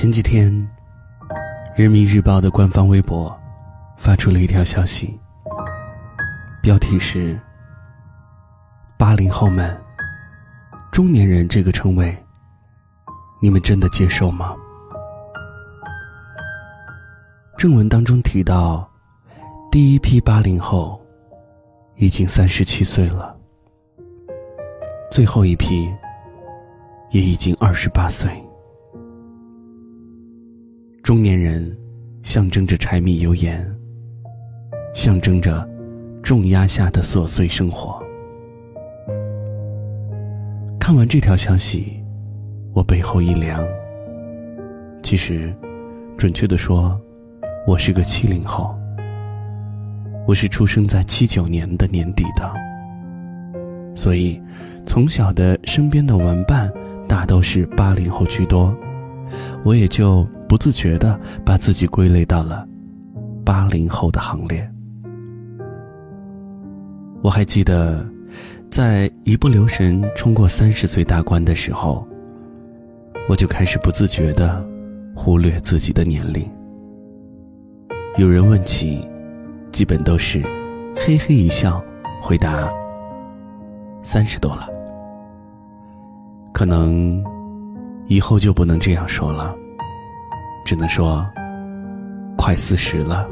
前几天，人民日报的官方微博发出了一条消息，标题是“八零后们，中年人这个称谓，你们真的接受吗？”正文当中提到，第一批八零后已经三十七岁了，最后一批也已经二十八岁。中年人象征着柴米油盐，象征着重压下的琐碎生活。看完这条消息，我背后一凉。其实，准确的说，我是个七零后。我是出生在七九年的年底的，所以从小的身边的玩伴大都是八零后居多，我也就。不自觉的把自己归类到了八零后的行列。我还记得，在一不留神冲过三十岁大关的时候，我就开始不自觉的忽略自己的年龄。有人问起，基本都是嘿嘿一笑，回答三十多了。可能以后就不能这样说了。只能说，快四十了。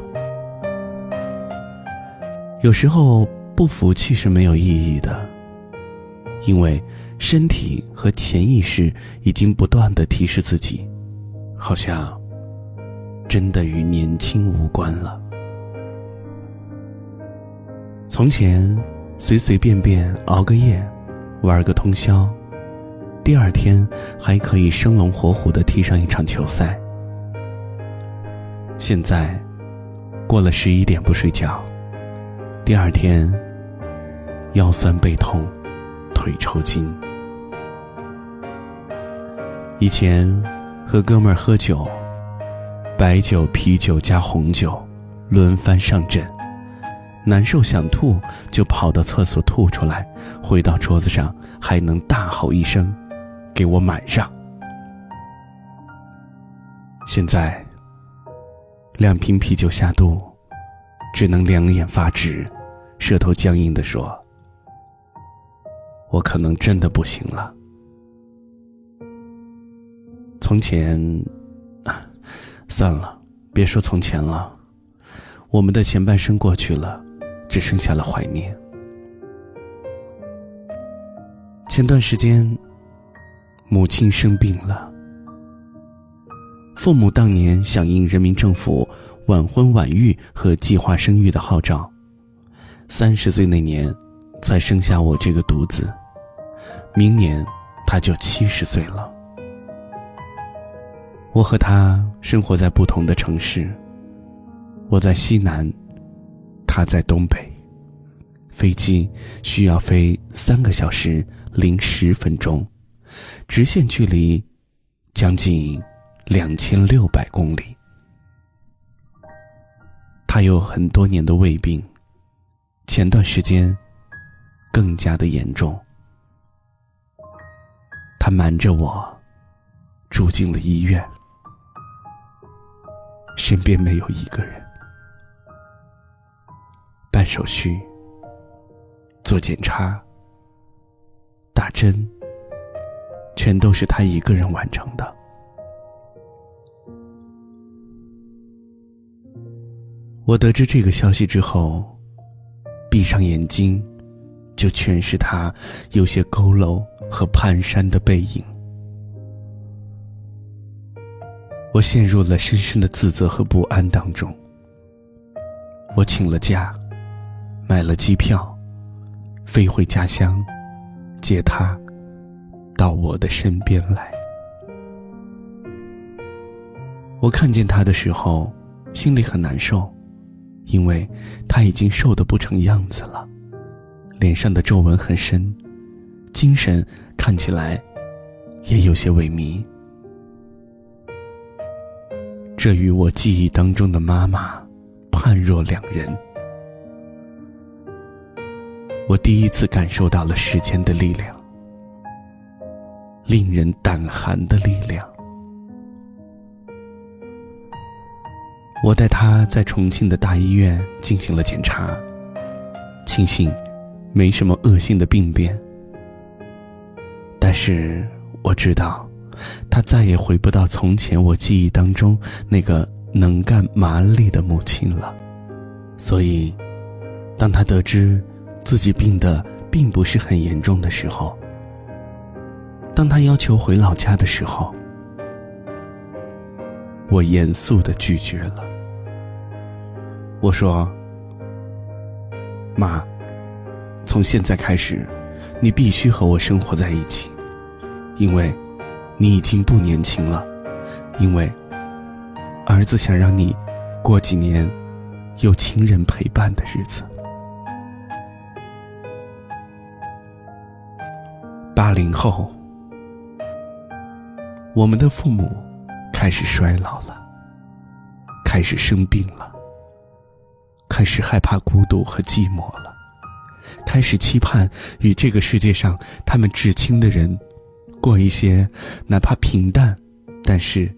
有时候不服气是没有意义的，因为身体和潜意识已经不断的提示自己，好像真的与年轻无关了。从前随随便便熬个夜，玩个通宵，第二天还可以生龙活虎的踢上一场球赛。现在，过了十一点不睡觉，第二天腰酸背痛，腿抽筋。以前和哥们儿喝酒，白酒、啤酒加红酒，轮番上阵，难受想吐就跑到厕所吐出来，回到桌子上还能大吼一声：“给我满上！”现在。两瓶啤酒下肚，只能两眼发直，舌头僵硬的说：“我可能真的不行了。”从前，算了，别说从前了，我们的前半生过去了，只剩下了怀念。前段时间，母亲生病了。父母当年响应人民政府晚婚晚育和计划生育的号召，三十岁那年才生下我这个独子，明年他就七十岁了。我和他生活在不同的城市，我在西南，他在东北，飞机需要飞三个小时零十分钟，直线距离将近。两千六百公里，他有很多年的胃病，前段时间更加的严重。他瞒着我住进了医院，身边没有一个人，办手续、做检查、打针，全都是他一个人完成的。我得知这个消息之后，闭上眼睛，就全是他有些佝偻和蹒跚的背影。我陷入了深深的自责和不安当中。我请了假，买了机票，飞回家乡，接他到我的身边来。我看见他的时候，心里很难受。因为他已经瘦得不成样子了，脸上的皱纹很深，精神看起来也有些萎靡。这与我记忆当中的妈妈判若两人。我第一次感受到了时间的力量，令人胆寒的力量。我带他在重庆的大医院进行了检查，庆幸没什么恶性的病变。但是我知道，他再也回不到从前我记忆当中那个能干麻利的母亲了。所以，当他得知自己病得并不是很严重的时候，当他要求回老家的时候，我严肃的拒绝了。我说：“妈，从现在开始，你必须和我生活在一起，因为，你已经不年轻了。因为，儿子想让你过几年有亲人陪伴的日子。”八零后，我们的父母开始衰老了，开始生病了。开始害怕孤独和寂寞了，开始期盼与这个世界上他们至亲的人，过一些哪怕平淡，但是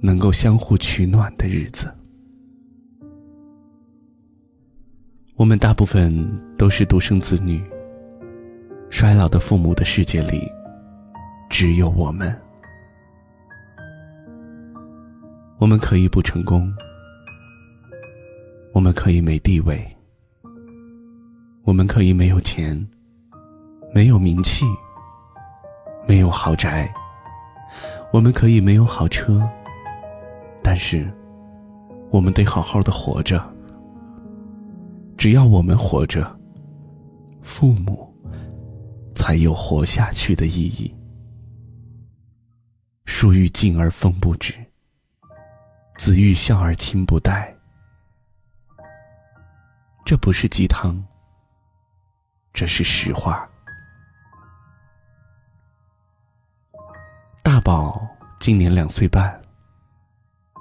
能够相互取暖的日子。我们大部分都是独生子女，衰老的父母的世界里，只有我们。我们可以不成功。我们可以没地位，我们可以没有钱，没有名气，没有豪宅，我们可以没有好车，但是我们得好好的活着。只要我们活着，父母才有活下去的意义。树欲静而风不止，子欲孝而亲不待。这不是鸡汤，这是实话。大宝今年两岁半，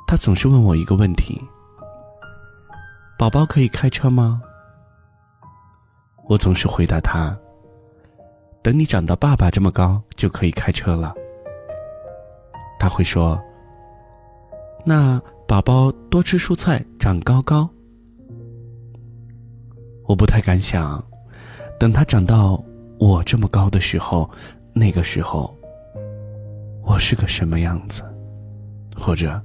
他总是问我一个问题：“宝宝可以开车吗？”我总是回答他：“等你长到爸爸这么高，就可以开车了。”他会说：“那宝宝多吃蔬菜，长高高。”我不太敢想，等他长到我这么高的时候，那个时候我是个什么样子，或者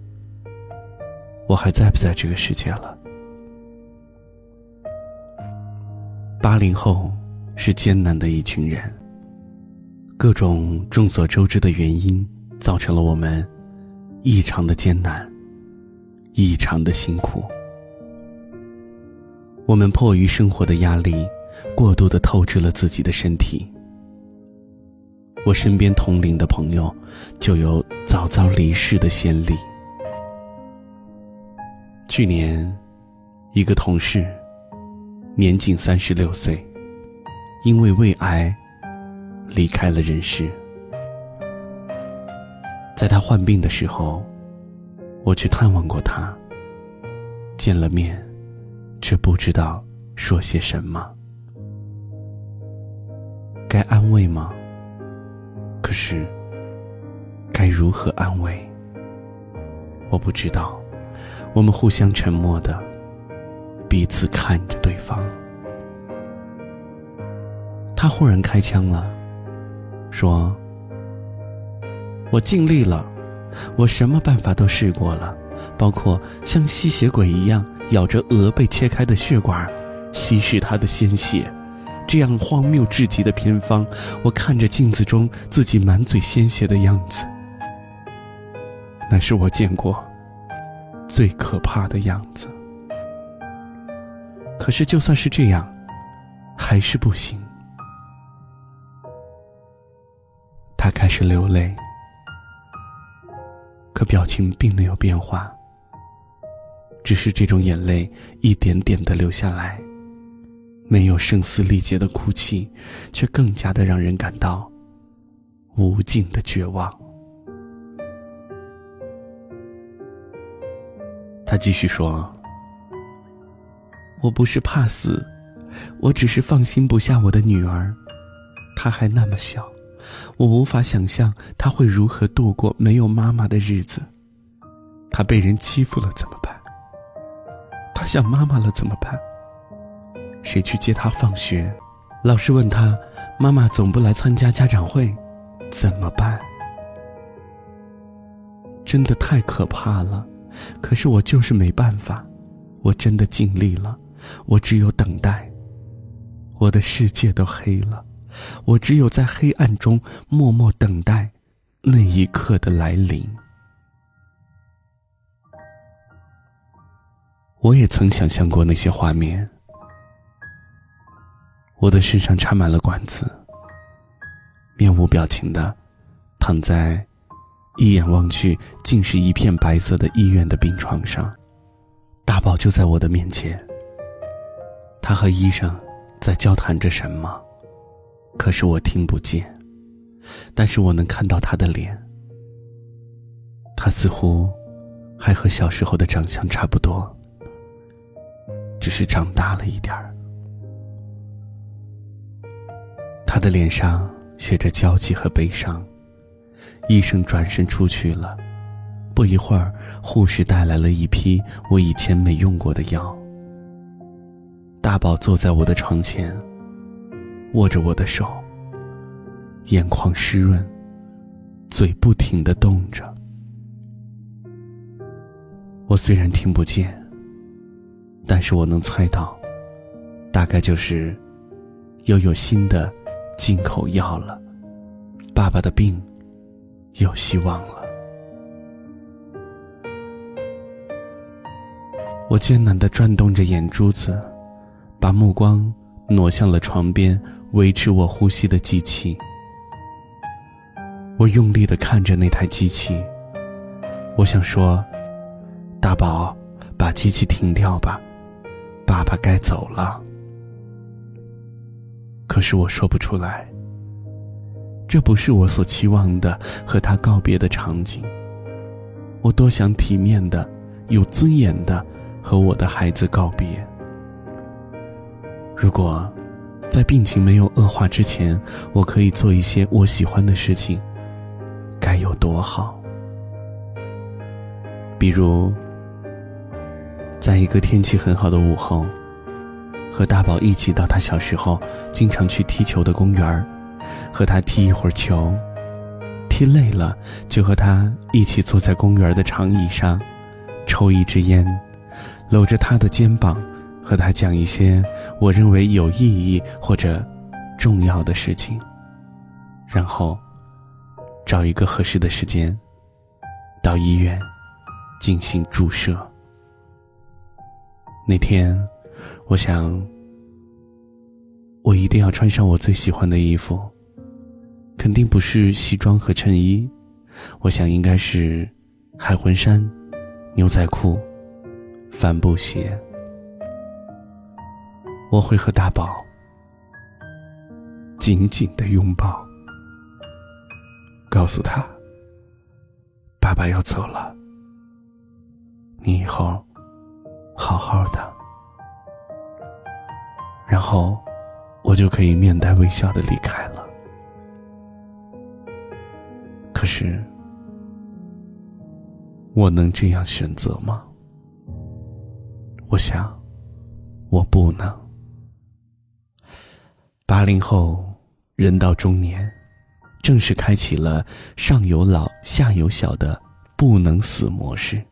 我还在不在这个世界了？八零后是艰难的一群人，各种众所周知的原因造成了我们异常的艰难，异常的辛苦。我们迫于生活的压力，过度的透支了自己的身体。我身边同龄的朋友，就有早早离世的先例。去年，一个同事，年仅三十六岁，因为胃癌离开了人世。在他患病的时候，我去探望过他，见了面。却不知道说些什么，该安慰吗？可是该如何安慰？我不知道。我们互相沉默的，彼此看着对方。他忽然开枪了，说：“我尽力了，我什么办法都试过了，包括像吸血鬼一样。”咬着鹅被切开的血管，稀释它的鲜血，这样荒谬至极的偏方，我看着镜子中自己满嘴鲜血的样子，那是我见过最可怕的样子。可是就算是这样，还是不行。他开始流泪，可表情并没有变化。只是这种眼泪一点点的流下来，没有声嘶力竭的哭泣，却更加的让人感到无尽的绝望。他继续说：“我不是怕死，我只是放心不下我的女儿，她还那么小，我无法想象她会如何度过没有妈妈的日子。她被人欺负了怎么办？”他想妈妈了怎么办？谁去接他放学？老师问他，妈妈总不来参加家长会，怎么办？真的太可怕了。可是我就是没办法，我真的尽力了，我只有等待。我的世界都黑了，我只有在黑暗中默默等待那一刻的来临。我也曾想象过那些画面。我的身上插满了管子，面无表情的躺在一眼望去竟是一片白色的医院的病床上，大宝就在我的面前。他和医生在交谈着什么，可是我听不见，但是我能看到他的脸。他似乎还和小时候的长相差不多。只是长大了一点儿，他的脸上写着焦急和悲伤。医生转身出去了，不一会儿，护士带来了一批我以前没用过的药。大宝坐在我的床前，握着我的手，眼眶湿润，嘴不停的动着。我虽然听不见。但是我能猜到，大概就是又有新的进口药了，爸爸的病有希望了。我艰难的转动着眼珠子，把目光挪向了床边维持我呼吸的机器。我用力的看着那台机器，我想说：“大宝，把机器停掉吧。”爸爸该走了，可是我说不出来。这不是我所期望的和他告别的场景。我多想体面的、有尊严的和我的孩子告别。如果在病情没有恶化之前，我可以做一些我喜欢的事情，该有多好！比如。在一个天气很好的午后，和大宝一起到他小时候经常去踢球的公园和他踢一会儿球，踢累了就和他一起坐在公园的长椅上，抽一支烟，搂着他的肩膀，和他讲一些我认为有意义或者重要的事情，然后找一个合适的时间到医院进行注射。那天，我想，我一定要穿上我最喜欢的衣服，肯定不是西装和衬衣，我想应该是海魂衫、牛仔裤、帆布鞋。我会和大宝紧紧的拥抱，告诉他，爸爸要走了，你以后。好好的，然后我就可以面带微笑的离开了。可是，我能这样选择吗？我想，我不能。八零后人到中年，正式开启了上有老下有小的不能死模式。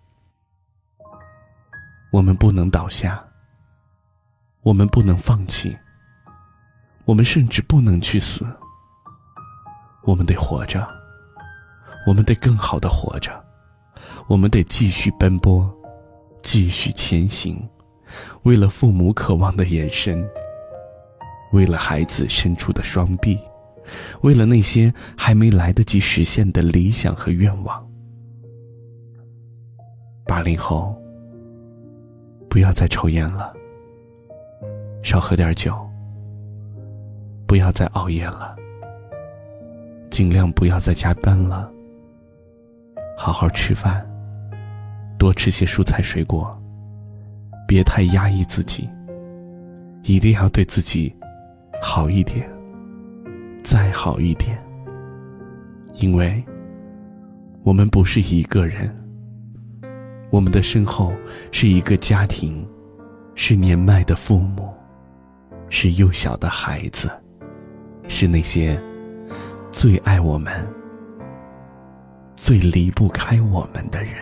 我们不能倒下，我们不能放弃，我们甚至不能去死。我们得活着，我们得更好的活着，我们得继续奔波，继续前行，为了父母渴望的眼神，为了孩子伸出的双臂，为了那些还没来得及实现的理想和愿望。八零后。不要再抽烟了，少喝点酒。不要再熬夜了，尽量不要再加班了。好好吃饭，多吃些蔬菜水果，别太压抑自己，一定要对自己好一点，再好一点。因为我们不是一个人。我们的身后是一个家庭，是年迈的父母，是幼小的孩子，是那些最爱我们、最离不开我们的人。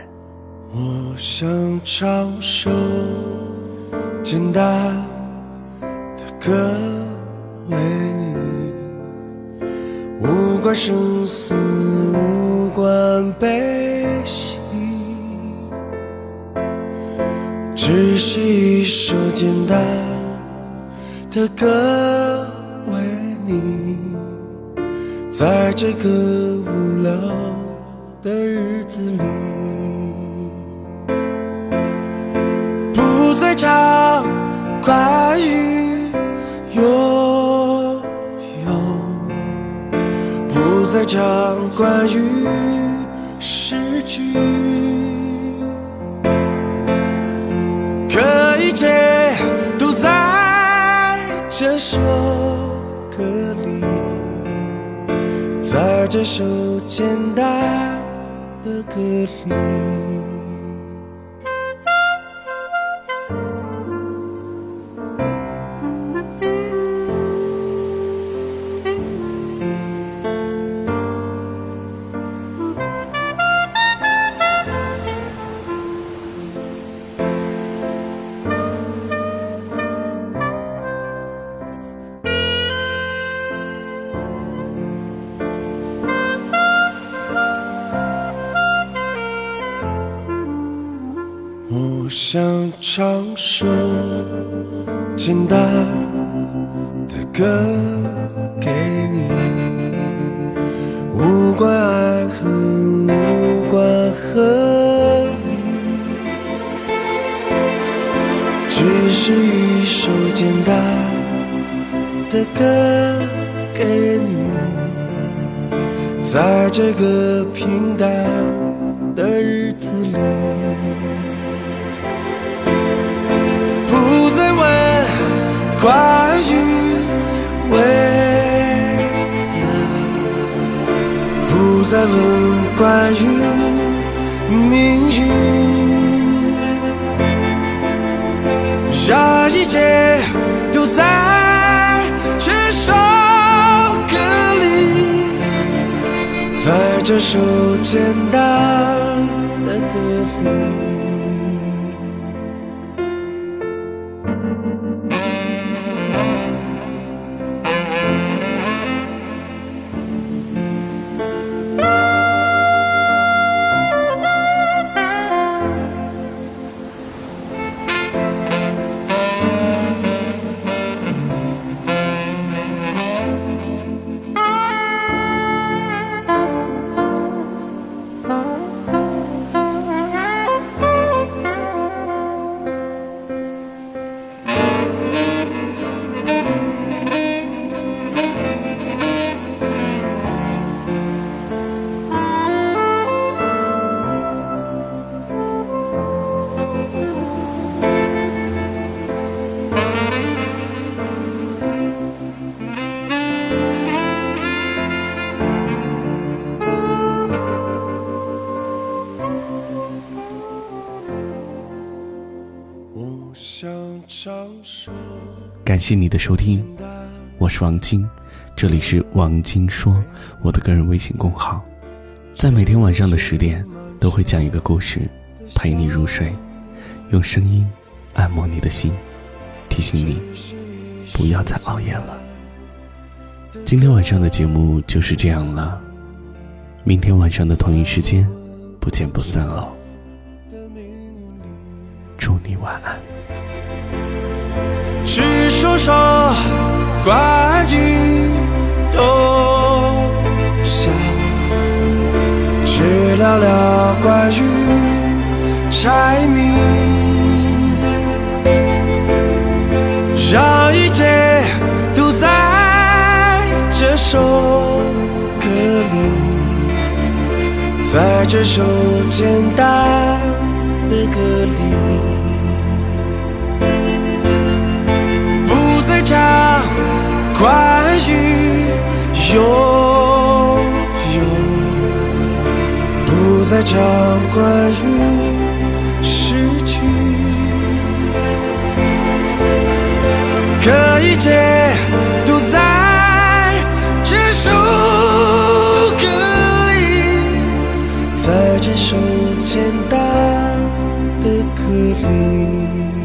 我想唱首简单的歌为你，无关生死，无关悲喜，只是一首简单的歌为你，在这个无聊的日子里。不再唱关于拥有，不再唱关于首歌里，在这首简单的歌里。歌给你，无关爱恨，无关合理，只是一首简单的歌给你，在这个平淡的日子里。不再问关于未来，不再问关于命运，让一切都在这首歌里，在这首简单的歌里。谢你的收听，我是王晶，这里是王晶说，我的个人微信公号，在每天晚上的十点都会讲一个故事，陪你入睡，用声音按摩你的心，提醒你不要再熬夜了。今天晚上的节目就是这样了，明天晚上的同一时间不见不散哦，祝你晚安。只说说关于冬夏，只聊聊关于柴米，让一切都在这首歌里，在这首简单的歌里。关于拥有，不再找关于失去，可一切都在这首歌里，在这首简单的歌里。